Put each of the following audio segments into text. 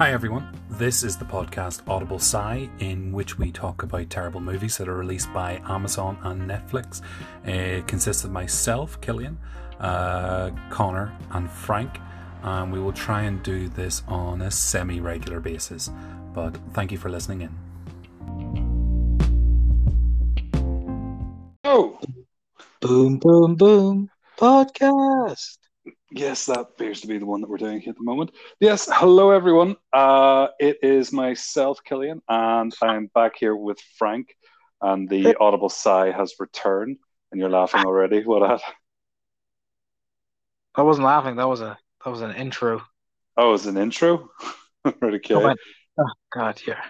Hi, everyone. This is the podcast Audible Sigh, in which we talk about terrible movies that are released by Amazon and Netflix. It consists of myself, Killian, uh, Connor, and Frank, and we will try and do this on a semi regular basis. But thank you for listening in. Oh, Boom, boom, boom. Podcast. Yes, that appears to be the one that we're doing here at the moment. Yes, hello everyone. Uh, it is myself, Killian, and I'm back here with Frank. And the audible sigh has returned, and you're laughing already. What at? I wasn't laughing. That was a that was an intro. Oh, it was an intro. okay. Oh, my- oh, God, yeah.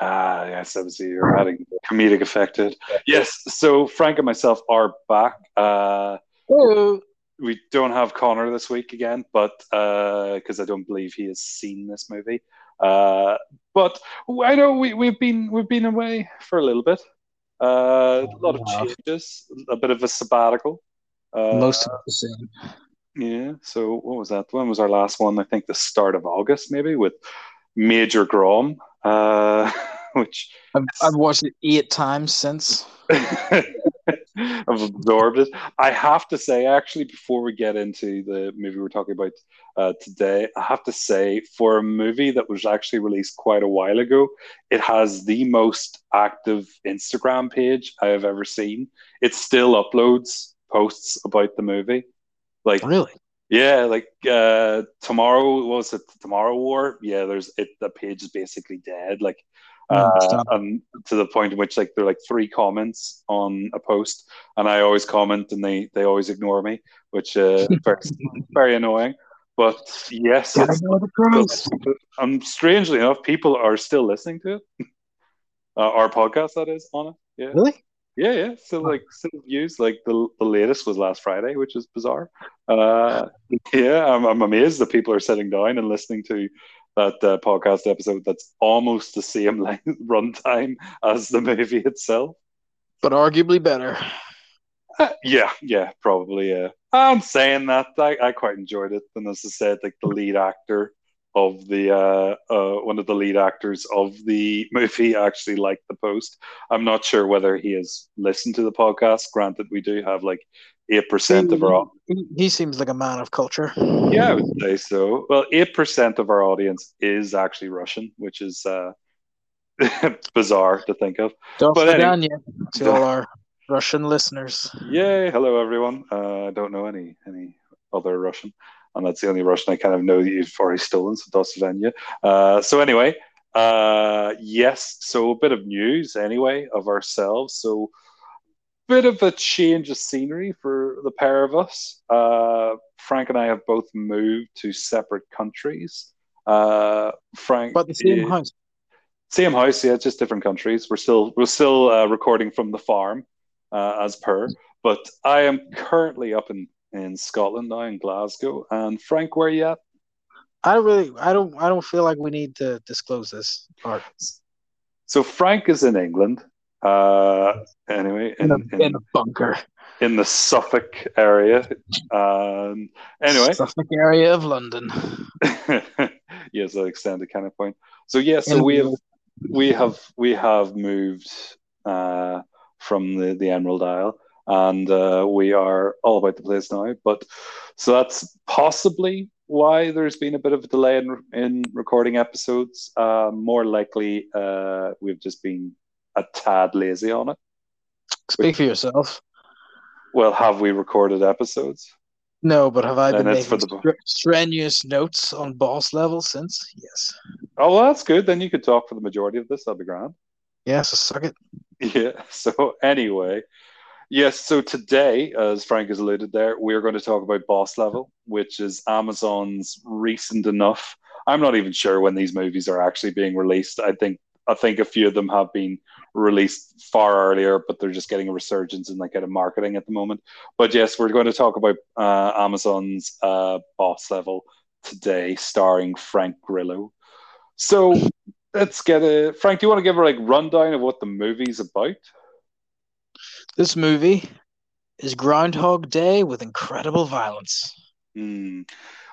Ah, yes, obviously you're adding comedic effect. Yes, so Frank and myself are back. Uh, Oh, we don't have Connor this week again, but because I don't believe he has seen this movie. Uh, but I know we, we've been we've been away for a little bit. Uh, a lot of changes, a bit of a sabbatical. Uh, most of the same. yeah. So what was that? When was our last one? I think the start of August, maybe with Major Grom, uh, which I've, I've watched it eight times since. I've absorbed it. I have to say, actually, before we get into the movie we're talking about uh, today, I have to say, for a movie that was actually released quite a while ago, it has the most active Instagram page I have ever seen. It still uploads posts about the movie. Like, Really? yeah, like uh, tomorrow what was it Tomorrow War? Yeah, there's it. The page is basically dead. Like, uh, and to the point in which like there are like three comments on a post, and I always comment, and they they always ignore me, which uh, very, very annoying. But yes, Gotta it's, know the pros. um, strangely enough, people are still listening to it. Uh, our podcast, that is, on it. Yeah. Really? Yeah, yeah. So like still views. Like the the latest was last Friday, which is bizarre. Uh, yeah, I'm I'm amazed that people are sitting down and listening to that uh, podcast episode. That's almost the same length runtime as the movie itself. But arguably better. Uh, yeah, yeah, probably. Yeah. I'm saying that I, I quite enjoyed it, and as I said, like the lead actor of the uh, uh, one of the lead actors of the movie actually liked the post. I'm not sure whether he has listened to the podcast. Granted, we do have like eight percent of our He, seems like a man of culture. yeah, I would say so. Well, eight percent of our audience is actually Russian, which is uh, bizarre to think of. Don't But anyway. to all our Russian listeners. Yay! Hello, everyone. Uh, I don't know any any other Russian, and that's the only Russian I kind of know that you've already stolen. So, dos Svenya. Uh, so anyway, uh, yes. So a bit of news anyway of ourselves. So bit of a change of scenery for the pair of us. Uh, Frank and I have both moved to separate countries. Uh, Frank, But the same eh, house. same house, yeah, just different countries. We're still we're still uh, recording from the farm, uh, as per. But I am currently up in in Scotland now, in Glasgow. And Frank, where are you at? I don't really I don't I don't feel like we need to disclose this part. So Frank is in England. Uh, anyway, In in, a, in, in a bunker. in the Suffolk area. Um, anyway, Suffolk area of London. yes, an extended kind of point. So yeah, so we have we have we have moved uh, from the the Emerald Isle, and uh, we are all about the place now. But so that's possibly why there's been a bit of a delay in, in recording episodes. Uh, more likely, uh, we've just been a tad lazy on it. Speak for yourself. Well, have we recorded episodes? No, but have I been making the- strenuous notes on boss level since? Yes. Oh, well, that's good. Then you could talk for the majority of this. That'd be grand. Yes, suck it. Yeah. So anyway, yes. So today, as Frank has alluded there, we're going to talk about Boss Level, which is Amazon's recent enough. I'm not even sure when these movies are actually being released. I think I think a few of them have been released far earlier, but they're just getting a resurgence in like kind of marketing at the moment. But yes, we're going to talk about uh, Amazon's uh, Boss Level today, starring Frank Grillo. So let's get a Frank. Do you want to give a like rundown of what the movie's about? This movie is Groundhog Day with incredible violence. Hmm.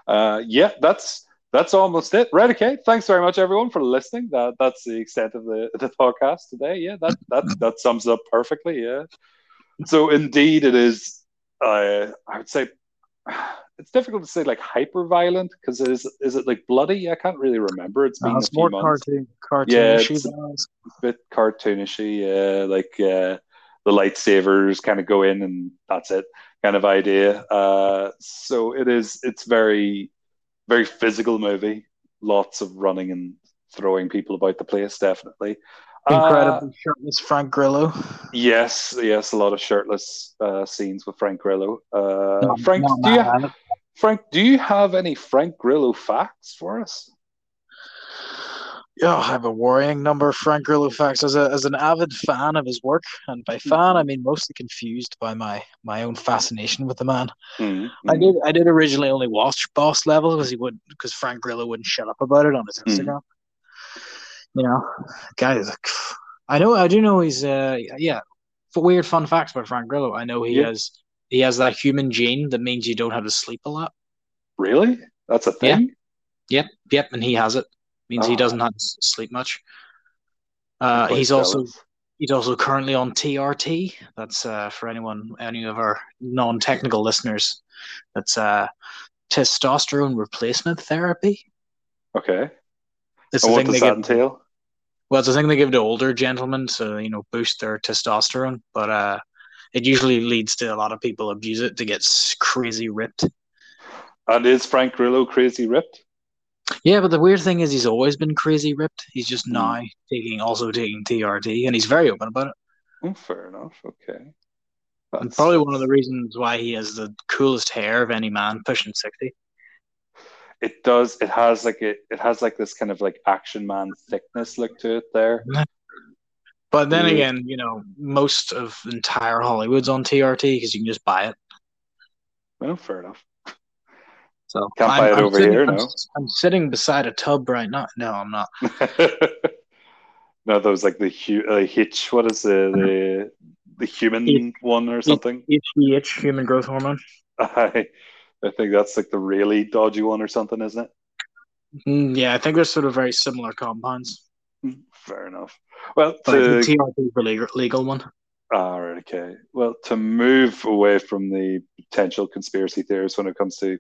Uh, yeah, that's that's almost it. Right. Okay. Thanks very much, everyone, for listening. That that's the extent of the the podcast today. Yeah. That that that sums up perfectly. Yeah. So indeed, it is. Uh, I would say it's difficult to say like hyper violent because is is it like bloody? I can't really remember. It's been Uh, it's more months. cartoon, Yeah, cartoonish. it's- a bit cartoonishy, yeah, like uh, the lightsabers kind of go in and that's it, kind of idea. Uh, so it is. It's very, very physical movie. Lots of running and throwing people about the place. Definitely. Uh, Incredibly shirtless Frank Grillo. yes, yes, a lot of shirtless uh, scenes with Frank Grillo. Uh, Frank, do you. Frank, do you have any Frank Grillo facts for us? Yeah, I have a worrying number of Frank Grillo facts as a as an avid fan of his work, and by fan I mean mostly confused by my my own fascination with the man. Mm, I did I did originally only watch Boss Level because he would because Frank Grillo wouldn't shut up about it on his Mhm. Instagram. You know, guy is like, I know I do know he's uh yeah. For weird fun facts about Frank Grillo, I know he Yeah. has he has that human gene that means you don't have to sleep a lot. Really? That's a Yeah. thing. Yep, yep, and he has it. Means he Oh. doesn't have to sleep much. Uh, he's also. He's also currently on TRT. That's uh, for anyone, any of our non-technical listeners. That's uh, testosterone replacement therapy. okay. It's And the what thing does they that give. entail? Well, it's the thing they give to older gentlemen to you know boost their testosterone, but uh, it usually leads to a lot of people abuse it to get crazy ripped. And is Frank Grillo crazy ripped? Yeah, but the weird thing is he's always been crazy ripped. He's just Hmm. now taking also taking TRT, and he's very open about it. Oh, fair enough. Okay. And probably one of the reasons why he has the coolest hair of any man pushing sixty. It does. It has like it. It has like this kind of like action man thickness look to it there. But then Yeah. again, you know, most of entire Hollywood's on TRT because you can just buy it. Oh, fair enough. So Can't I'm, buy it I'm over sitting, here, I'm, no. I'm sitting beside a tub right now. No, I'm not. no, that was like the hu- uh, hitch. What is the the the human one or something? HGH, human growth hormone. I I think that's like the really dodgy one or something, isn't it? Mm, yeah, I think they're sort of very similar compounds. Fair enough. Well, But to the TRP is the legal, legal one. All right, okay. Well, to move away from the potential conspiracy theories when it comes to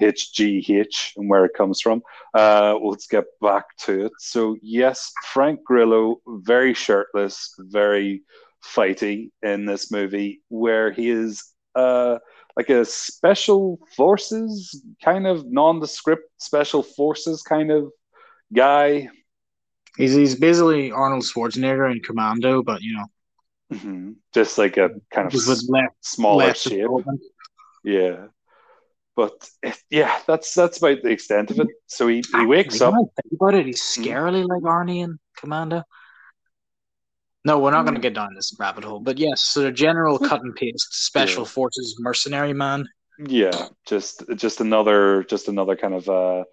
HGH and where it comes from, uh, let's get back to it. So, yes, Frank Grillo, very shirtless, very fighty in this movie, where he is uh, like a special forces kind of nondescript special forces kind of guy. He's he's basically Arnold Schwarzenegger in Commando, but you know, Mhm. Just like a kind of s- less shape. Yeah. But it, yeah, that's that's about the extent of it. So he, he wakes up. think about it, he's Hmm. scarily like Arnie in Commando. No, we're not going to Hmm. get down this rabbit hole, but yes, so the general cut and paste special Yeah. forces mercenary man. Yeah, just just another just another kind of uh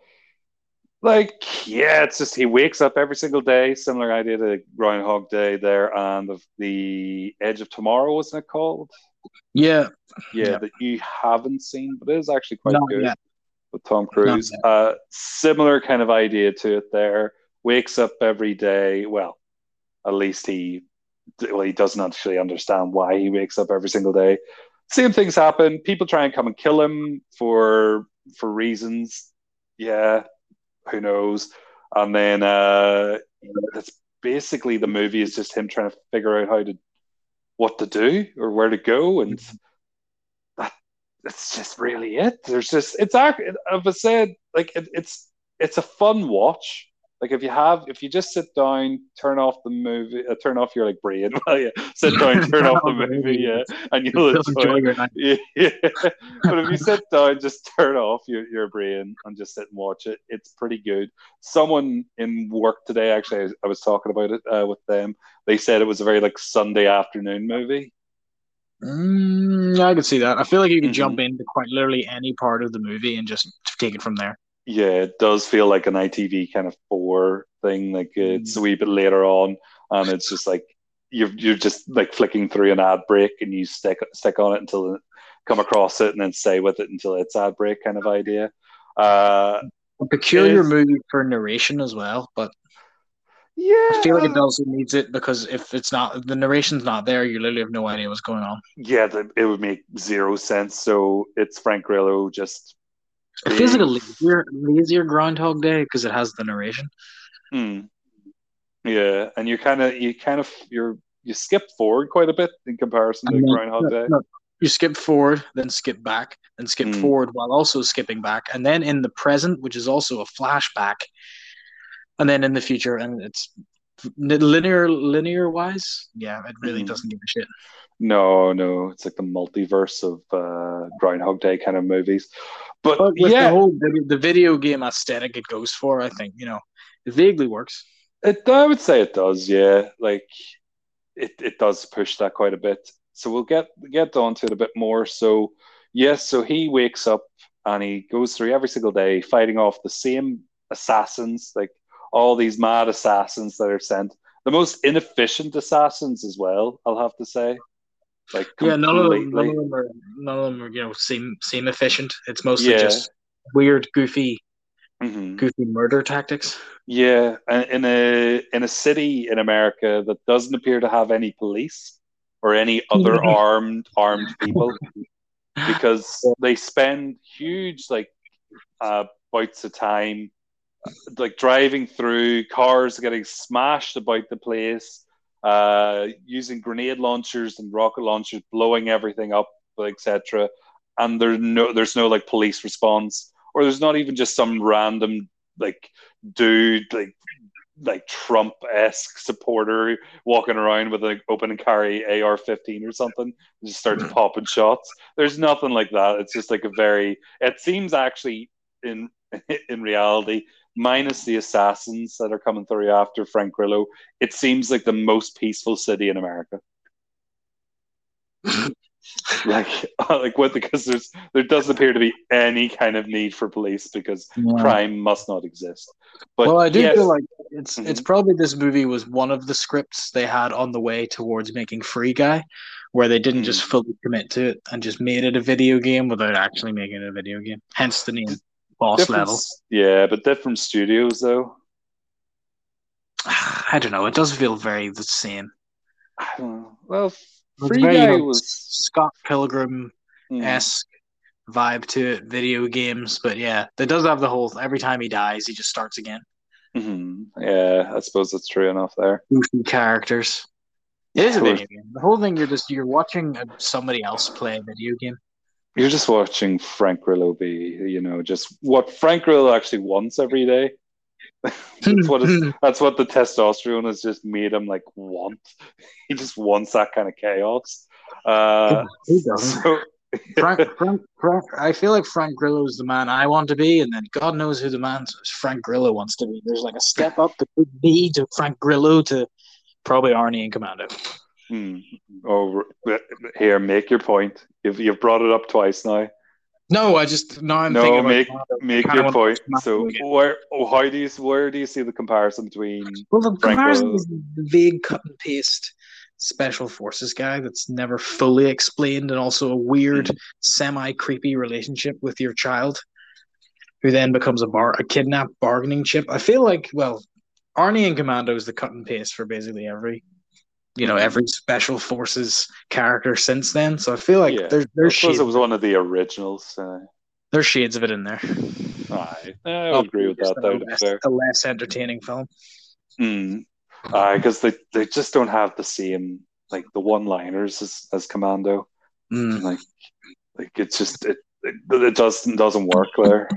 like yeah, it's just he wakes up every single day, similar idea to Groundhog Day there and of the Edge of Tomorrow, wasn't it called? Yeah, Yeah, Yeah. that you haven't seen, but it is actually quite not good. yet. with Tom Cruise. Uh, similar kind of idea to it there. Wakes up every day. Well, at least he well he doesn't actually understand why he wakes up every single day. Same things happen. People try and come and kill him for for reasons. Yeah, who knows? And then uh, it's basically the movie is just him trying to figure out how to what to do or where to go and mm-hmm. that that's just really it. There's just it's act as i said like it, it's it's a fun watch like if you have if you just sit down turn off the movie uh, turn off your like brain well yeah sit down turn off the movie yeah and you'll enjoy enjoy it your night. yeah, yeah. but if you sit down, just turn off your, your brain and just sit and watch it. It's pretty good. Someone in work today, actually, I, was talking about it uh, with them. They said it was a very like Sunday afternoon movie. Mm, yeah, I could see that. I feel like you could Mhm. jump into quite literally any part of the movie and just take it from there. Yeah, it does feel like an ITV kind of four thing. Like it's a wee bit later on, and it's just like you're you're just like flicking through an ad break, and you stick stick on it until come across it, and then stay with it until it's ad break kind of idea. Uh, a peculiar is. movie for narration as well, but Yeah, I feel like it also needs it because if it's not the narration's not there, you literally have no idea what's going on. Yeah, it would make zero sense. So it's Frank Grillo just. It feels like a lazier, lazier Groundhog Day because it has the narration. Hmm. Yeah, and you kind of you kind of you're you skip forward quite a bit in comparison to then- Groundhog Day. no, you skip forward, then skip back, then skip Mm. forward while also skipping back, and then in the present, which is also a flashback, and then in the future, and it's linear linear wise. Yeah, it really Mhm. doesn't give a shit. No, no, it's like the multiverse of uh, Groundhog Day kind of movies. But, But yeah, the whole the, the video game aesthetic it goes for, I think you know it vaguely works. it, I would say it does. Yeah, like it, it does push that quite a bit. So we'll get get onto it a bit more. So yes, so he wakes up and he goes through every single day fighting off the same assassins, like all these mad assassins that are sent. The most inefficient assassins as well, I'll have to say. Like Yeah, none of them, none of them are none of them are you know seem seem efficient. It's mostly Yeah. just weird, goofy, Mhm. goofy murder tactics. Yeah, in a in a city in America that doesn't appear to have any police or any other armed armed people because they spend huge like uh bouts of time like driving through cars getting smashed about the place uh using grenade launchers and rocket launchers blowing everything up etc and there's no there's no like police response or there's not even just some random like dude like like Trump esque supporter walking around with an open and carry AR fifteen or something, and just starts popping shots. There's nothing like that. It's just like a very. It seems actually in in reality, minus the assassins that are coming through after Frank Grillo, it seems like the most peaceful city in America. like like what because there's there doesn't appear to be any kind of need for police because crime must not exist. But well, I do yes, feel like it's Mhm. it's probably this movie was one of the scripts they had on the way towards making Free Guy, where they didn't just Mm. fully commit to it and just made it a video game without actually making it a video game. Hence the name Boss different, Level. yeah, but different studios though. I don't know. It does feel very the same. Well, Free very, you know, was Scott Pilgrim mm, esque vibe to it, video games. But yeah, it does have the whole. Every time he dies, he just starts again. mhm. yeah. I suppose that's true enough there. Characters. It is a video game. The whole thing, you're just you're watching somebody else play a video game. You're just watching Frank Grillo be, you know, just what Frank Grillo actually wants every day. that's what that's what the testosterone has just made him like want. He just wants that kind of chaos. Uh, Who doesn't? so Frank, Frank, Frank, I feel like Frank Grillo is the man I want to be, and then God knows who the man Frank Grillo wants to be. There's like a step up to me to Frank Grillo to probably Arnie and Commando. Hmm. oh, here, make your point. You've you've brought it up twice now. No, I just now I'm no, thinking about make Commando. make your point. So smack where oh, how do you where do you see the comparison between Well, the Frank comparison Grillo. is the vague cut and paste special forces guy that's never fully explained, and also a weird, semi creepy relationship with your child, who then becomes a bar a kidnap bargaining chip. I feel like well, Arnie and Commando is the cut and paste for basically every. You know, every special forces character since then. So I feel like Yeah. there's I there's suppose shades, it was one of the originals. Uh, there's shades of it in there. I would agree with that. Though, a to be less, a less entertaining film. Mm. because they, they just don't have the same like the one liners as, as Commando. Mm. Like like it's just it it, it doesn't doesn't work there.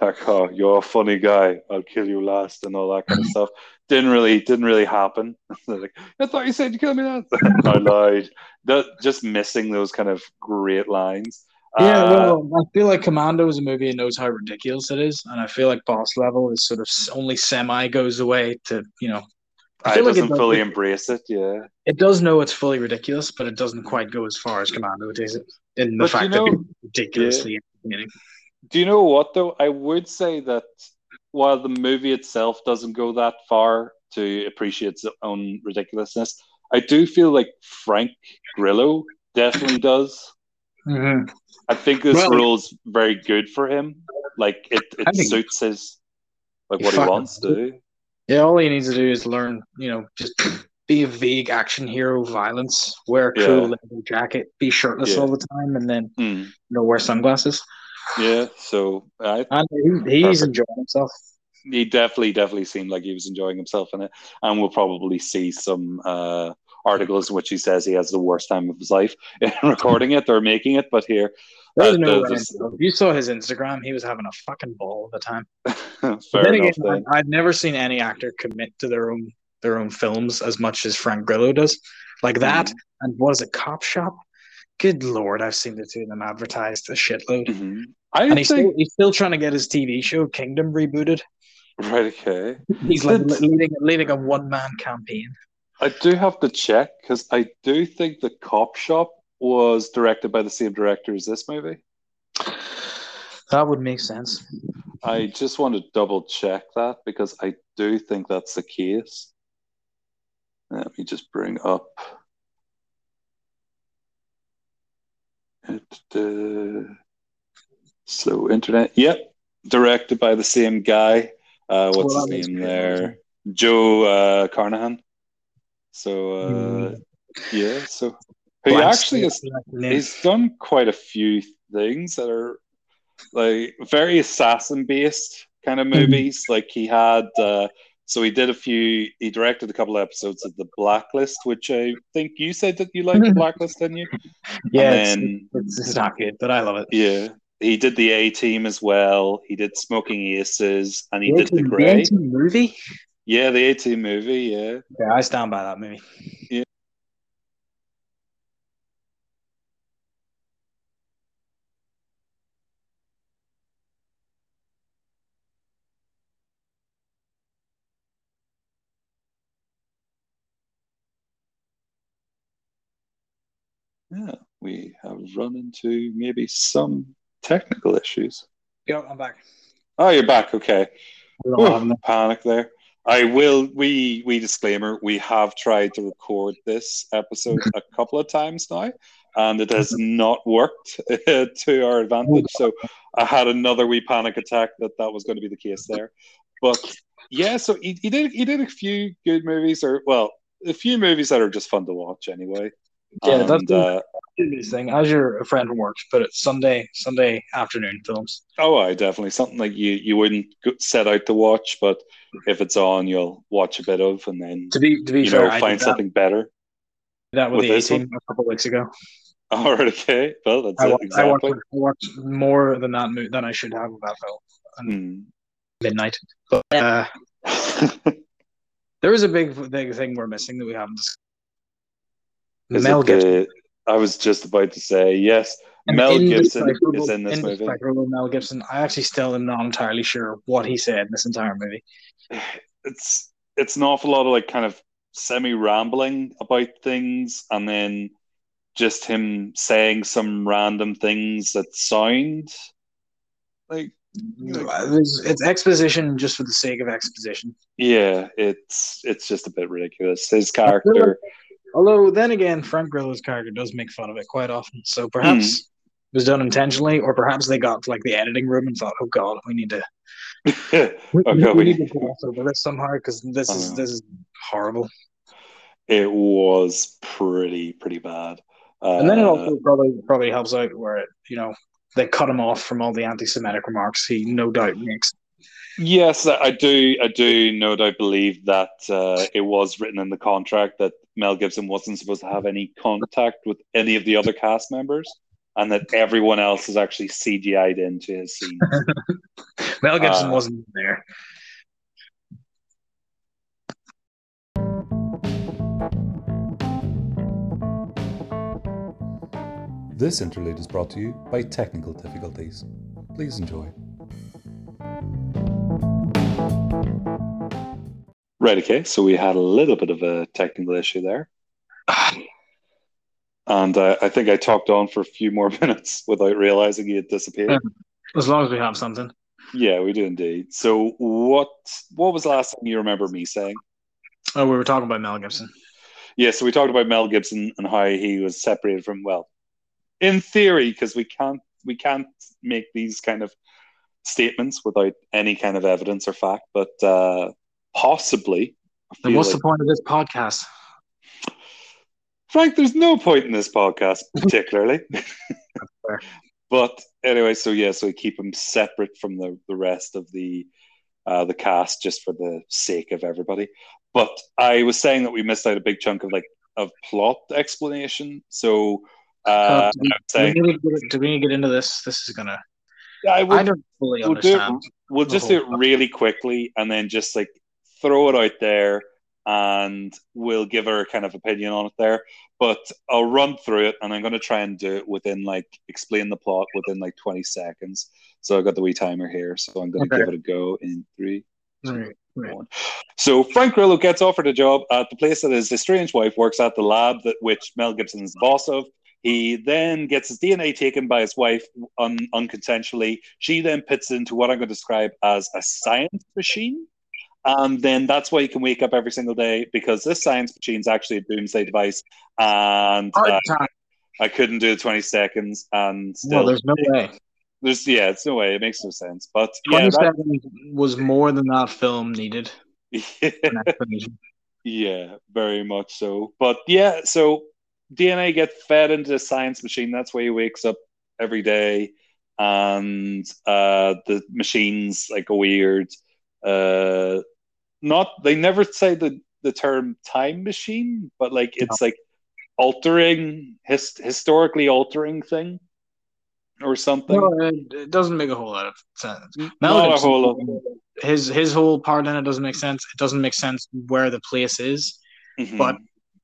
Like oh you're a funny guy, I'll kill you last and all that kind of stuff. Didn't really didn't really happen. Like, I thought you said you kill me last. I lied. That, just missing those kind of great lines. Yeah, Uh, well, I feel like Commando is a movie and knows how ridiculous it is, and I feel like Boss Level is sort of only semi goes away to you know. I feel like it doesn't does, fully embrace it. Yeah, it does know it's fully ridiculous, but it doesn't quite go as far as Commando does it in the But fact you know- that it's ridiculously entertaining. Do you know what though? I would say that while the movie itself doesn't go that far to appreciate its own ridiculousness, I do feel like Frank Grillo definitely does. Mhm. I think this Well- role's very good for him. Like it, it suits his like what he wants to do. Yeah, all he needs to do is learn, you know, just be a vague action hero, violence, wear a cool Yeah. leather jacket, be shirtless Yeah. all the time, and then Hmm. you know wear sunglasses. Yeah, so I And he, he's Perfect. enjoying himself. he definitely definitely seemed like he was enjoying himself in it and we'll probably see some uh articles in which he says he has the worst time of his life in recording it or making it but here Uh, no the- you saw his Instagram, he was having a fucking ball of the time. fair then enough again, then. I, I've never seen any actor commit to their own their own films as much as Frank Grillo does. Like that, Mhm. and what is it, Cop Shop? Good lord, I've seen the two of them advertised a shitload. Mhm. I And he's still, he's still trying to get his TV show Kingdom rebooted. right okay He's like leading leading a one man campaign. I do have to check because I do think the cop shop was directed by the same director as this movie That would make sense. I just want to double check that because I do think that's the case. Let me just bring up. Uh, Slow internet. Yep, directed by the same guy. Uh, what's Well, his name there? Joe uh, Carnahan. So uh, Hmm. yeah, so he actually has he's done quite a few things that are like very assassin based kind of Mhm. movies. Like he had, uh, so he did a few. He directed a couple of episodes of The Blacklist, which I think you said that you liked The. Blacklist, didn't you? yeah, it's, then it's, it's not good, but I love it. yeah, he did the A Team as well. He did Smoking Aces, and he The did The 18 Grey. 18 movie. Yeah, the A Team movie. Yeah, Yeah, I stand by that movie. Yeah. Yeah. We have run into maybe some technical issues. Yo, I'm back. Oh, you're back. Okay. We don't have Ooh, them. panic there. I will. We we disclaimer. We have tried to record this episode a couple of times now, and it has not worked to our advantage. So I had another wee panic attack that that was going to be the case there. But yeah, so he, he did he did a few good movies, or well, a few movies that are just fun to watch anyway. Yeah, And, that's the- uh, thing. As your friend from work, but it's Sunday Sunday afternoon films. oh, I definitely something like you you wouldn't set out to watch, but if it's on, you'll watch a bit of, and then To be to be you fair, know find something better. that with, with the A this team a couple weeks ago. All right, okay. Well, that's I it watched, I, watched, exactly. I watched more than that mo- than I should have of that film. Hmm. Midnight, but uh, there is a big big thing we're missing that we haven't discussed. Is Mel Gibson. the- I was just about to say yes. And Mel Gibson is in this movie. Despicable Mel Gibson. I actually still am not entirely sure what he said in this entire movie. It's it's an awful lot of like kind of semi rambling about things, and then just him saying some random things that sound like It's, it's exposition just for the sake of exposition. yeah, it's it's just a bit ridiculous. His character, Although then again, Frank Grillo's character does make fun of it quite often. So perhaps Hmm. it was done intentionally, or perhaps they got to like the editing room and thought, "Oh God, we need to we, Okay, we we- need to gloss over this somehow because this I is know. this is horrible." it was pretty pretty bad. Uh, And then it also probably probably helps out where it, you know they cut him off from all the anti-Semitic remarks he no doubt makes. Yes, I do. I do no doubt believe that uh, it was written in the contract that Mel Gibson wasn't supposed to have any contact with any of the other cast members, and that everyone else is actually CGI'd into his scenes. Mel Gibson Uh, wasn't there. This interlude is brought to you by technical difficulties. Please enjoy. Right. Okay. So we had a little bit of a technical issue there, and uh, I think I talked on for a few more minutes without realizing he had disappeared. As long as we have something. yeah, we do indeed. So what? What was the last thing you remember me saying? Oh, we were talking about Mel Gibson. Yeah, so we talked about Mel Gibson and how he was separated from well, in theory, because we can't we can't make these kind of statements without any kind of evidence or fact, but uh, possibly. I Then what's like- the point of this podcast? Frank, there's no point in this podcast, particularly. but anyway, so yeah, so we keep them separate from the, the rest of the uh, the cast just for the sake of everybody. But I was saying that we missed out a big chunk of like of plot explanation. So uh, Uh, do, we, was do, we need to get, do we get into this? This is gonna. I I would, don't fully we'll do it, understand. we'll just do it really quickly and then just like throw it out there and we'll give our kind of opinion on it there. But I'll run through it and I'm going to try and do it within like explain the plot within like 20 seconds. So I've got the wee timer here. So I'm going to Okay. give it a go in three. Right, right. one. So Frank Grillo gets offered a job at the place that his estranged wife works at, the lab that which Mel Gibson is boss of. He then gets his DNA taken by his wife un- unconsensually. She then puts it into what I'm going to describe as a science machine. And then that's why he can wake up every single day because this science machine is actually a doomsday device. And uh. I couldn't do the 20 seconds. And still, No, there's no way. there's yeah, it's no way. It makes no sense. But yeah, Twenty that- seconds was more than that film needed. An explanation. Yeah, very much so. But yeah, so DNA gets fed into the science machine. That's why he wakes up every day, and uh, the machine's like a weird. Uh, not they never say the the term time machine, but like it's like altering his historically altering thing or something. No, it, it doesn't make a whole lot of sense. Mel Not a whole lot. His his whole part in it doesn't make sense. It doesn't make sense where the place is. Mhm. But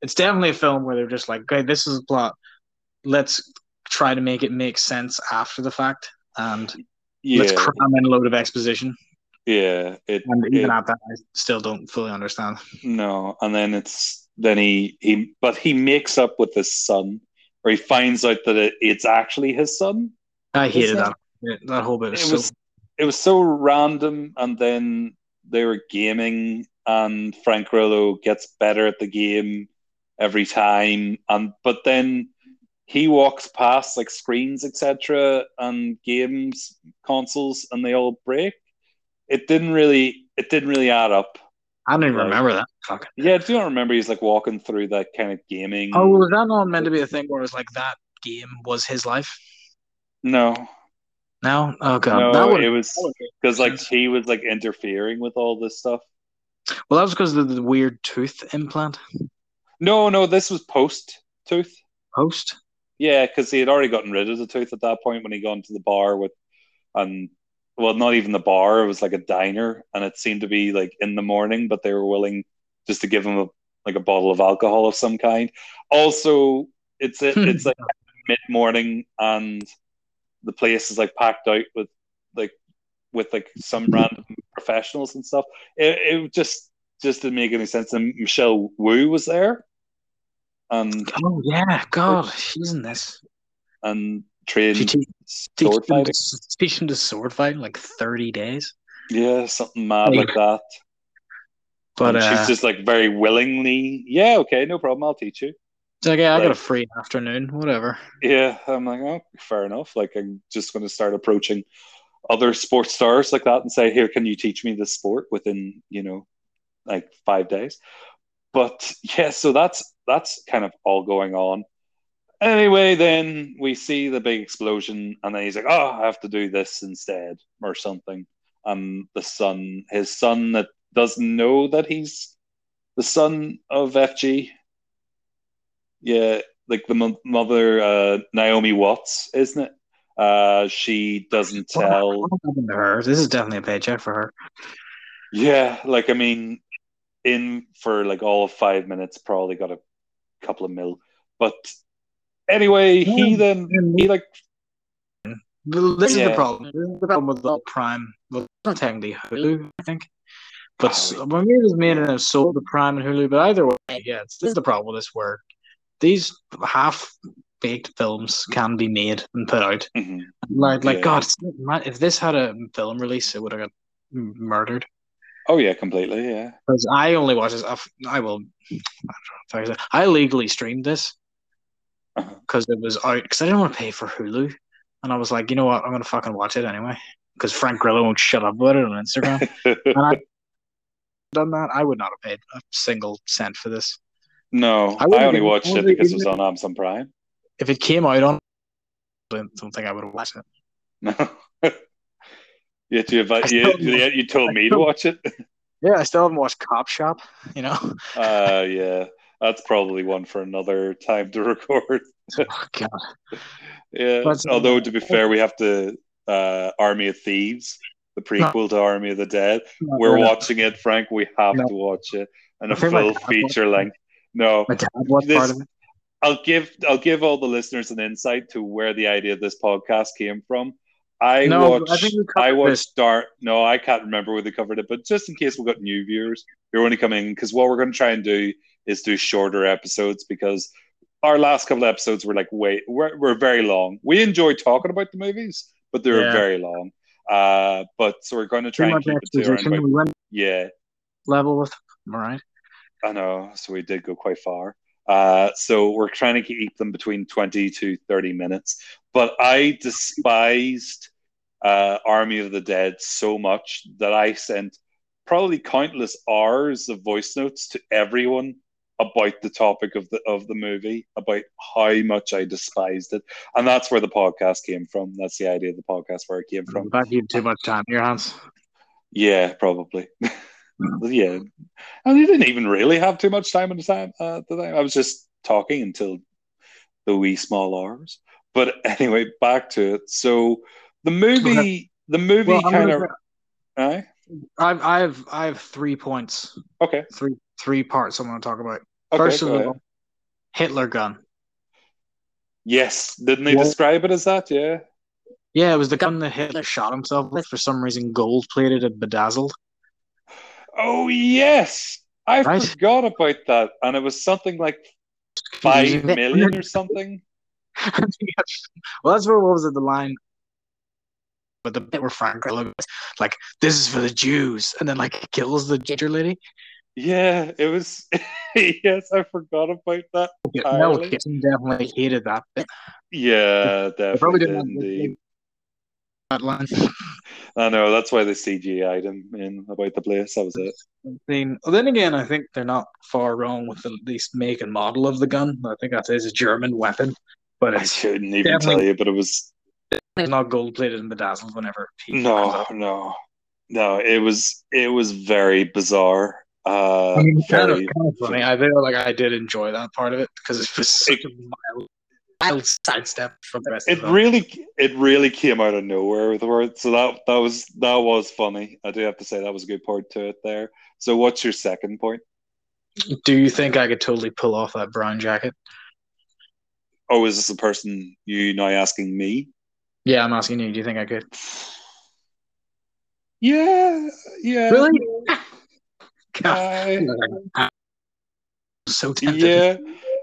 it's definitely a film where they're just like, okay, this is the plot. Let's try to make it make sense after the fact, and let's cram in a load of exposition. Yeah, it, And even it- at that, I still don't fully understand. No, and then it's then he he but he makes up with his son, or he finds out that it, it's actually his son. I hated that- that. That whole bit It is was so. it was so random, and then they were gaming, and Frank Grillo gets better at the game every time, and but then he walks past like screens, etc., and games consoles, and they all break. It didn't really it didn't really add up. I don't even Right. remember that. Fuck. Yeah, do you not remember he's like walking through that kind of gaming? Oh, was that not meant to be a thing where it was like that game was his life? no, No? Oh god. no, that would it was because like he was like interfering with all this stuff. well that was because of the weird tooth implant No, no, this was post tooth. post. Yeah, because he had already gotten rid of the tooth at that point when he gone to the bar with, and well, not even the bar. It was like a diner, and it seemed to be like in the morning, but they were willing just to give him a like a bottle of alcohol of some kind. Also, it's it, it's hmm. like mid morning, and the place is like packed out with like with like some random professionals and stuff. It, it just just didn't make any sense. And Michelle Yeoh was there, and Oh yeah, God, she's in this. and She te- sword him fighting. to, teach him to sword fight in like thirty days. Yeah, something mad Like- like that. But And uh, she's just like very willingly, yeah, okay, no problem, I'll teach you. it's like, yeah, I got a free afternoon, whatever. Yeah, I'm like, oh, fair enough. Like, I'm just going to start approaching other sports stars like that and say, here, can you teach me this sport within, you know, like five days? But yeah, so that's that's kind of all going on. Anyway, then we see the big explosion, and then he's like, "Oh, I have to do this instead, or something." And the son, his son, that doesn't know that he's the son of FG. Yeah, like the mo- mother, uh, Naomi Watts, isn't it? Uh, she doesn't tell. Her? This is definitely a paycheck for her. Yeah, like I mean, in for like all of five minutes, probably got a couple of mil. But anyway, he Yeah. then he like This is the problem. This is the problem with the Prime. Well, it's not technically Hulu, I think. But s- Oh, when we was made and sold the Prime and Hulu, but either way, yeah, it's, this is the problem with this where these half baked films can be made and put out. mhm. Like, like Yeah. God, if this had a film release, it would have got murdered. oh yeah, completely, yeah. Because I only watch this. I've- I will. I don't know I, I legally streamed this. Because it was out. Because I didn't want to pay for Hulu, and I was like, you know what, I'm gonna fucking watch it anyway. because Frank Grillo won't shut up about it on Instagram. and I done that, I would not have paid a single cent for this. no, I I, only watched it because it was on Amazon Prime. If it came out on, I don't think I would have watched it. No. Yet you, invite, you, you told me to watch it. Yeah, I still haven't watched Cop Shop. You know, Uh, yeah, that's probably one for another time to record. oh, God. Yeah. But, uh, Although to be fair, we have to uh, Army of Thieves, the prequel to Army of the Dead. We're watching it, Frank. We have to watch it, and I a full feature length. No, My dad watched This- part of it. I'll give I'll give all the listeners an insight to where the idea of this podcast came from. I No, watched I I watched. Star. No, I can't remember where they covered it, but just in case we've got new viewers, you're only coming because what we're going to try and do is do shorter episodes because our last couple of episodes were like wait, we're, we're very long. We enjoy talking about the movies, but they were Yeah. very long. Uh, but so we're going to try Too and keep it to around about yeah. level with. I right? I know, so we did go quite far. Uh, so we're trying to keep them between 20 to 30 minutes. But I despised uh, Army of the Dead so much that I sent probably countless hours of voice notes to everyone about the topic of the of the movie, about how much I despised it. And that's where the podcast came from. That's the idea of the podcast where it came from. In fact, you too much time in your hands. Yeah, probably. yeah, and you didn't even really have too much time on the time. Uh, the time I was just talking until the wee small hours. But anyway, back to it. So the movie, the movie Well, kind of. I've I have I have three points, Okay. three three parts I want to talk about. Okay. First of all, Hitler gun. yes, didn't they Well- describe it as that? Yeah. Yeah, it was the gun that Hitler shot himself with. For some reason, gold plated and bedazzled. Oh yes, I Right. forgot about that, and it was something like five million or something. well, that's where what was it the line? But the bit where Frank like, "This is for the Jews," and then like kills the ginger lady. Yeah, it was. yes, I forgot about that. Mel Entirely. Gibson definitely hated that bit. Yeah, They probably definitely didn't to that line. I know that's why they CGI'd him in about the place. That was it. Then, well, then again, I think they're not far wrong with the, at least make and model of the gun. I think that is a German weapon, but I shouldn't even tell you, but it was not gold plated and bedazzled. Whenever he no, no, no. It was it was very bizarre. Uh, I mean, kind of, kind of funny. I feel like I did enjoy that part of it because it was such a mild, mild sidestep from the rest it of the film. really it really came out of nowhere with the word. So that that was that was funny. I do have to say that was a good part to it there. So what's your second point? Do you think I could totally pull off that brown jacket? Oh, is this a person you now asking me? Yeah, I'm asking you. Do you think I could? Yeah, yeah. Really? I- so tempted. yeah,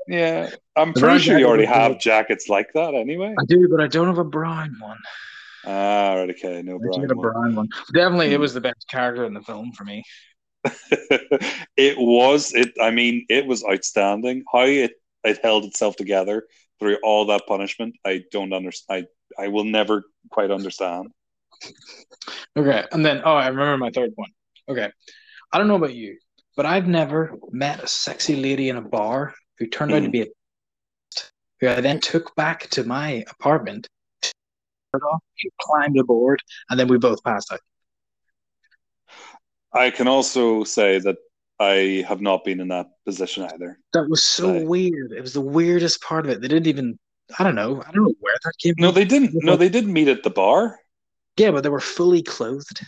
yeah. I'm The pretty sure you already have jackets like that anyway. I do, but I don't have a brown one. Ah, right, okay, no brown get a one. brown one. Definitely, it Hmm. was the best character in the film for me. it was it. I mean, it was outstanding. How it it held itself together through all that punishment. I don't understand. I I will never quite understand. Okay, and then oh, I remember my third one. Okay, I don't know about you, but I've never met a sexy lady in a bar who turned out to be a who I then took back to my apartment. climbed aboard, and then we both passed out. I can also say that I have not been in that position either. That was so Right. weird. It was the weirdest part of it. They didn't even. I don't know. I don't know where that came No, from. they didn't. No, they didn't meet at the bar. Yeah, but they were fully clothed.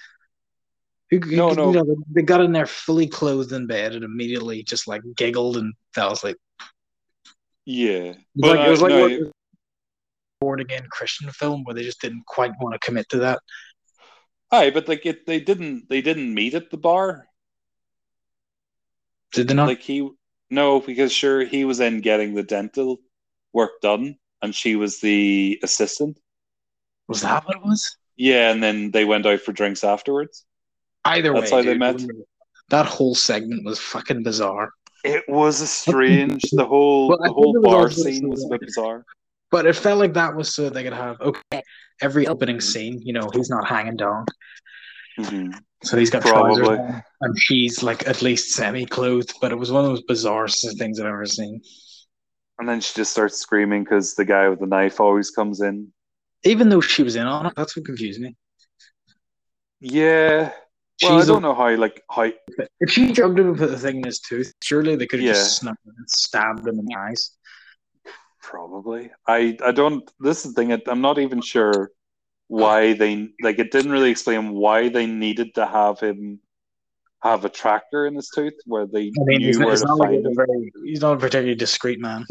Who, who- No, you no. know, they- got in there fully clothed in bed and immediately just like giggled and fell asleep. Yeah, It was like, it was I- like no, what- born again Christian film where they just didn't quite want to commit to that. Aye, but like it, they didn't. They didn't meet at the bar. Did they not? Like he, no, because sure he was in getting the dental work done, and she was the assistant. was that what it was? Yeah, and then they went out for drinks afterwards. Either That's way, how they dude, met. That whole segment was fucking bizarre. It was a strange. The whole Well, the whole bar scene was a bit bizarre. But it felt like that was so they could have okay every opening scene. You know, he's not hanging down, Mhm. so he's got Probably. trousers on, and she's like at least semi clothed. But it was one of those bizarre things I've ever seen. And then she just starts screaming because the guy with the knife always comes in. Even though she was in on it, that's what confused me. Yeah. Well, I don't know how, like, how. If she drugged him and put the thing in his tooth, surely they could have Yeah. just snuck him and stabbed him in the eyes. Probably. I I don't. This is the thing. I'm not even sure why they like. It didn't really explain why they needed to have him have a tracker in his tooth where they I mean, he's, knew not, where to not like find he's a very, he's not a particularly discreet man.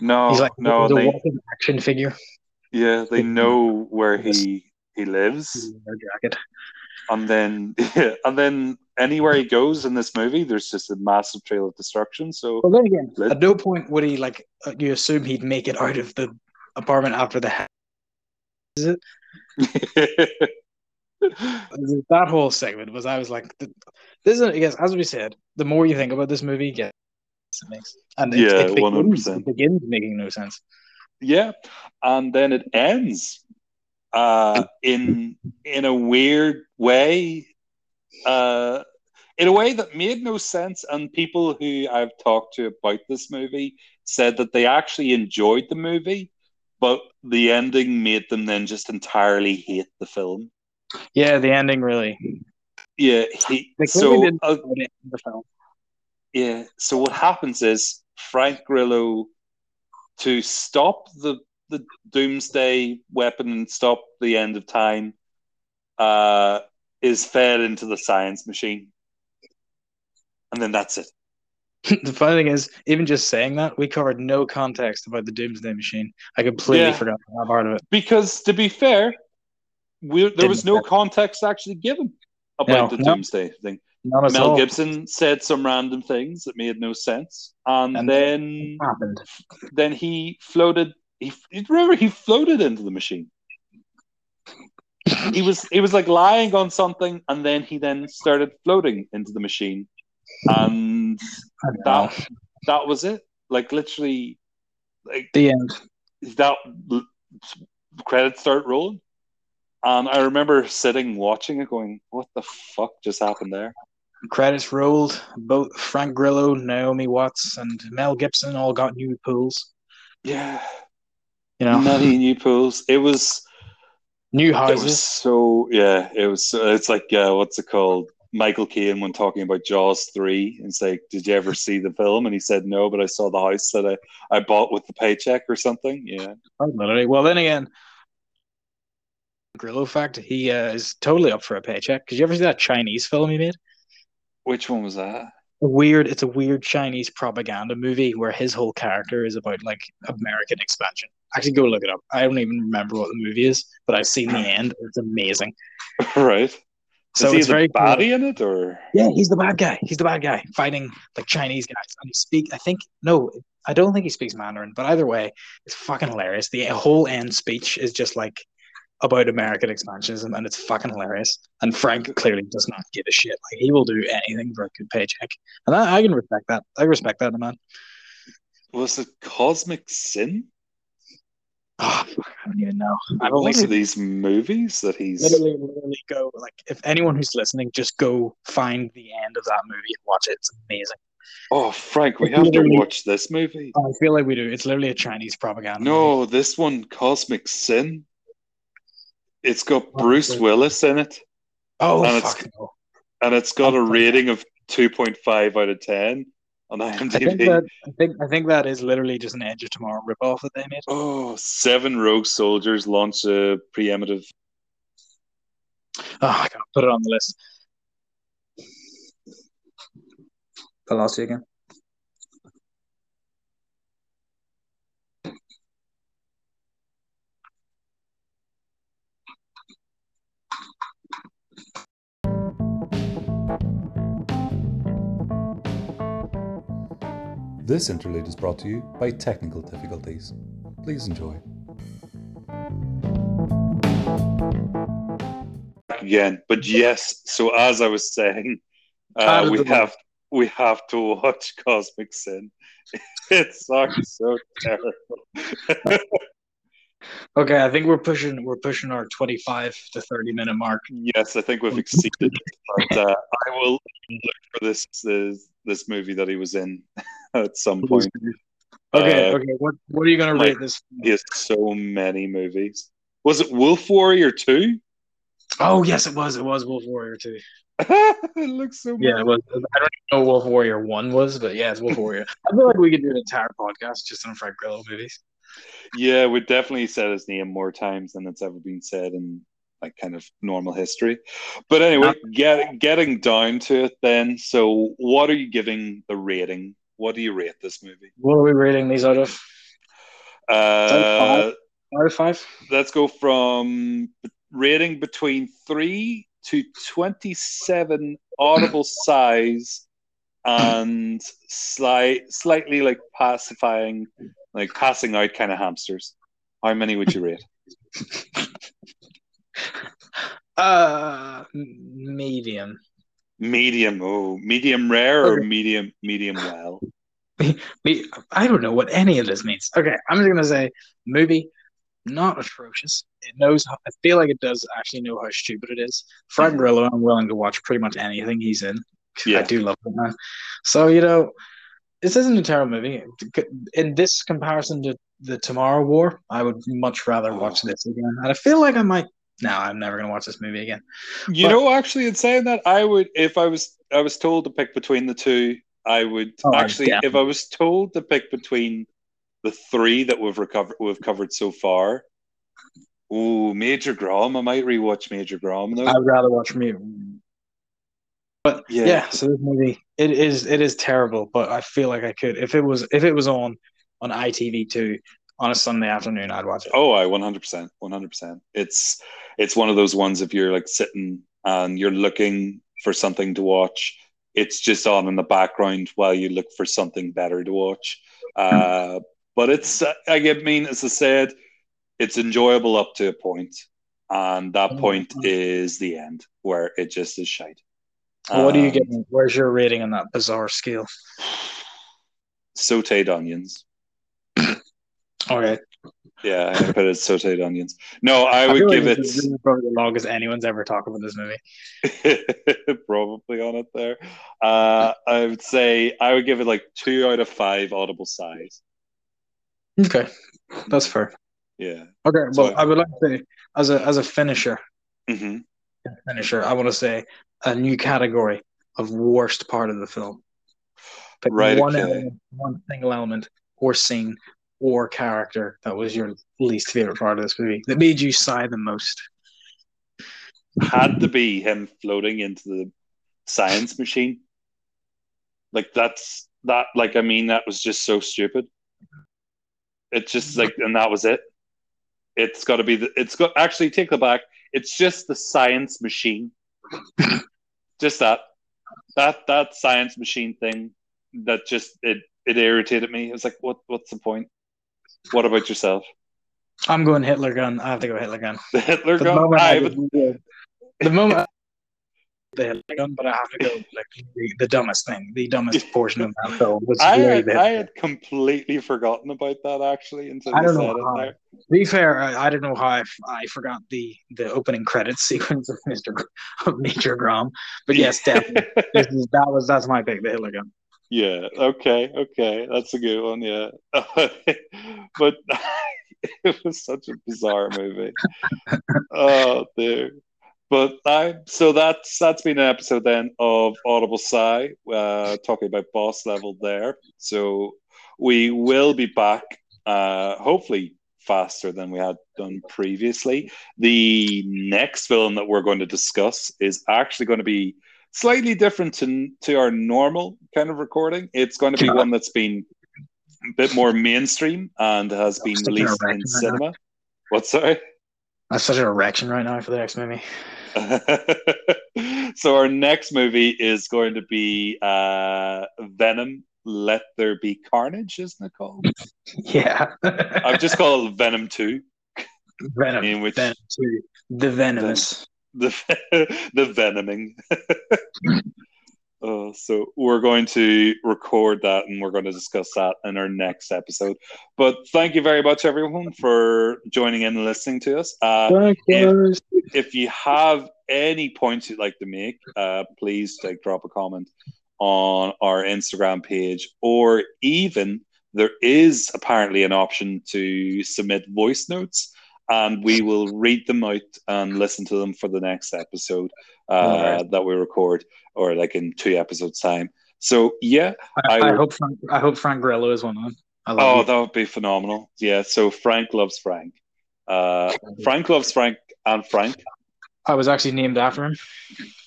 No, he's like no. he's a They action figure. yeah, they know where he he lives, in their jacket. And then and then anywhere he goes in this movie, there's just a massive trail of destruction. So Well, then again, at no point would he like. uh, You assume he'd make it out of the apartment after the. ha- Is it that whole segment was? I was like, th- this is. I guess as we said, the more you think about this movie, get it makes and it, Yeah, it begins, 100%. it begins making no sense. Yeah, and then it ends uh, in in a weird way, uh, in a way that made no sense. And people who I've talked to about this movie said that they actually enjoyed the movie, but the ending made them then just entirely hate the film. Yeah, the ending really. Yeah, he, so uh, put it in the film. Yeah. So what happens is Frank Grillo to stop the the doomsday weapon and stop the end of time uh, is fed into the science machine. And then that's it. the funny thing is, even just saying that, we covered no context about the Doomsday Machine. I completely Yeah. forgot that part of it. Because to be fair, we, there was Didn't no context actually given about No, the no. doomsday thing. Mel all Gibson said some random things that made no sense. And, And then happened. then he floated he remember he floated into the machine. he was he was like lying on something and then he then started floating into the machine and I don't know. that that was it like literally like The end. that credits start rolling and i remember sitting watching it going what the fuck just happened there Credits rolled. Both Frank Grillo, Naomi Watts, and Mel Gibson all got new pools. yeah You know, many new pools it was new houses. so yeah it was it's like uh, what's it called michael Caine when talking about jaws 3 it's like did you ever see the film and he said no but i saw the house that i, I bought with the paycheck or something yeah literally. Well, then again, Grillo fact, he uh, is totally up for a paycheck. Did you ever see that Chinese film he made? which one was that weird. It's a weird Chinese propaganda movie where his whole character is about like American expansion. Actually, go look it up. I don't even remember what the movie is, but I've seen the end. It's amazing. right So is he it's the very cool. in it or Yeah, he's the bad guy. He's the bad guy fighting like Chinese guys, and he speak. I think no, I don't think he speaks Mandarin, but either way, it's fucking hilarious. The whole end speech is just like about American expansionism, and it's fucking hilarious. And Frank clearly does not give a shit. Like he will do anything for a good paycheck, and I, I can respect that. I respect that, man. was it cosmic sin Oh, fuck, I don't even know. I've only seen these movies that he's literally, literally go like if anyone who's listening, just go find the end of that movie and watch it. It's amazing. oh frank we It's have to watch this movie I feel like we do. It's literally a Chinese propaganda. movie. no this one cosmic sin it's got Oh, bruce okay. willis in it Oh And it's- no. and it's got oh, a I'm- rating of 2.5 out of 10 on I think that I think I think that is literally just an Edge of Tomorrow ripoff that they made. Oh, seven rogue soldiers launch a preemptive. Oh, ah, I gotta put it on the list. I lost you again. This interlude is brought to you by technical difficulties. Please enjoy. Again, but yes. So as I was saying, uh, we the- have we have to watch Cosmic Sin. It sucks so terrible. Okay, I think we're pushing we're pushing our twenty five to thirty minute mark. Yes, I think we've exceeded. but uh, I will look for this, this this movie that he was in at some point. Okay, Uh, okay. What what are you gonna like- rate this? He has so many movies. Was it Wolf Warrior two? Oh yes, it was. It was Wolf Warrior two. it looks so. Yeah, it was. I don't even know what Wolf Warrior one was, but yeah, it's Wolf Warrior. I feel like we could do an entire podcast just on Frank Grillo movies. Yeah, we definitely said his name more times than it's ever been said in like kind of normal history. But anyway, get, getting down to it then. So, what are you giving the rating? What do you rate this movie? What are we rating these out of? Uh, Out of five? let's go from rating between three to twenty-seven audible sighs and slight, slightly like pacifying, like passing out kind of hamsters. How many would you rate? Uh, medium. Medium. Oh, medium rare or medium medium well. I don't know what any of this means. Okay, I'm just gonna say movie, not atrocious. It knows. How, I feel like it does actually know how stupid it is. Frank Grillo, I'm willing to watch pretty much anything he's in. Yeah. I do love him, man. So you know, this isn't a terrible movie. In this comparison to the Tomorrow War, I would much rather watch this again. And I feel like I might. No, I'm never gonna watch this movie again. You But- know, actually, in saying that, I would if I was I was told to pick between the two. I would Oh, actually, if. I was told to pick between the three that we've recovered, we've covered so far. Oh, Major Grom! I might rewatch Major Grom though. I'd rather watch me. But Yeah. yeah. so this movie it is it is terrible, but I feel like I could if it was if it was on on ITV two on a Sunday afternoon, I'd watch it. Oh, I one hundred percent, one hundred percent. It's it's one of those ones if you're like sitting and you're looking for something to watch, it's just on in the background while you look for something better to watch. Uh, but it's I get- mean, as I said, it's enjoyable up to a point, and that point is the end where it just is shite. what do you Um, get? Where's your rating on that bizarre scale? Sauteed onions. Okay, Yeah, I put it sauteed onions. No, I would feel like give it. this is probably the longest anyone's ever talked about this movie. probably on it there. Uh, I would say I would give it like two out of five audible sighs. Okay, that's fair. Yeah. Okay, well, So- I would like to say as a as a finisher, hmm finisher, I want to say a new category of worst part of the film. Pick Right, one okay. element, one single element or scene or character that was your least favorite part of this movie that made you sigh the most. Had to be him floating into the science machine. Like that's that. Like I mean, that was just so stupid. It's just like, and that was it. It's got to be the. It's got actually take it back. It's just the science machine. just that. That that science machine thing. That just it it irritated me. It was like, what what's the point? What about yourself? I'm going Hitler gun. I have to go Hitler gun. The Hitler The gun. moment, I did- the moment the Hitler gun, but I have to go like the, the dumbest thing, the dumbest portion of that film was I really had, I had completely forgotten about that actually until I don't know how. To be fair, I, I don't know how I, I forgot the the opening credits sequence of Mister of Major Grom, but yes, definitely this is, that was that's my pick, the Hitler gun. Yeah. Okay. Okay. That's a good one. Yeah. but it was such a bizarre movie. oh dear. But I so that's that's been an episode then of Audible Sigh, uh, talking about boss level there. So we will be back, uh, hopefully faster than we had done previously. The next film that we're going to discuss is actually going to be slightly different to, to our normal kind of recording. It's going to be one that's been a bit more mainstream and has been released in right cinema. What's sorry? That's such an erection right now for the next movie. so our next movie is going to be uh, Venom. Let there be carnage, isn't it called? Yeah, I've just called it Venom Two. Venom, in which- Venom two, the venomous. The the venoming. Uh, so we're going to record that and we're going to discuss that in our next episode. But thank you very much, everyone, for joining in and listening to us. Uh, if, if, you have any points you'd like to make, uh, please like drop a comment on our Instagram page, or even there is apparently an option to submit voice notes and we will read them out and listen to them for the next episode uh, right. that we record, or like in two episodes' time. So yeah, I, I, I hope Frank, I hope Frank Grillo is one of them. Oh, you. that would be phenomenal. Yeah. So Frank loves Frank. Uh, Frank loves Frank and Frank. I was actually named after him.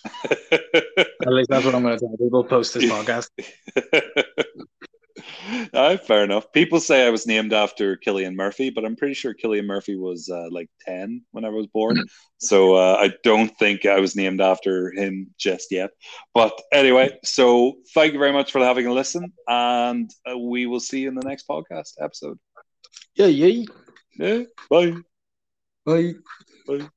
At least that's what I'm going to tell people post this podcast. uh, fair enough. People say I was named after Cillian Murphy, but I'm pretty sure Cillian Murphy was uh, like 10 when I was born. so uh, I don't think I was named after him just yet. But anyway, so thank you very much for having a listen, and uh, we will see you in the next podcast episode. Yeah, yeah. Yeah. Bye. Bye. Bye.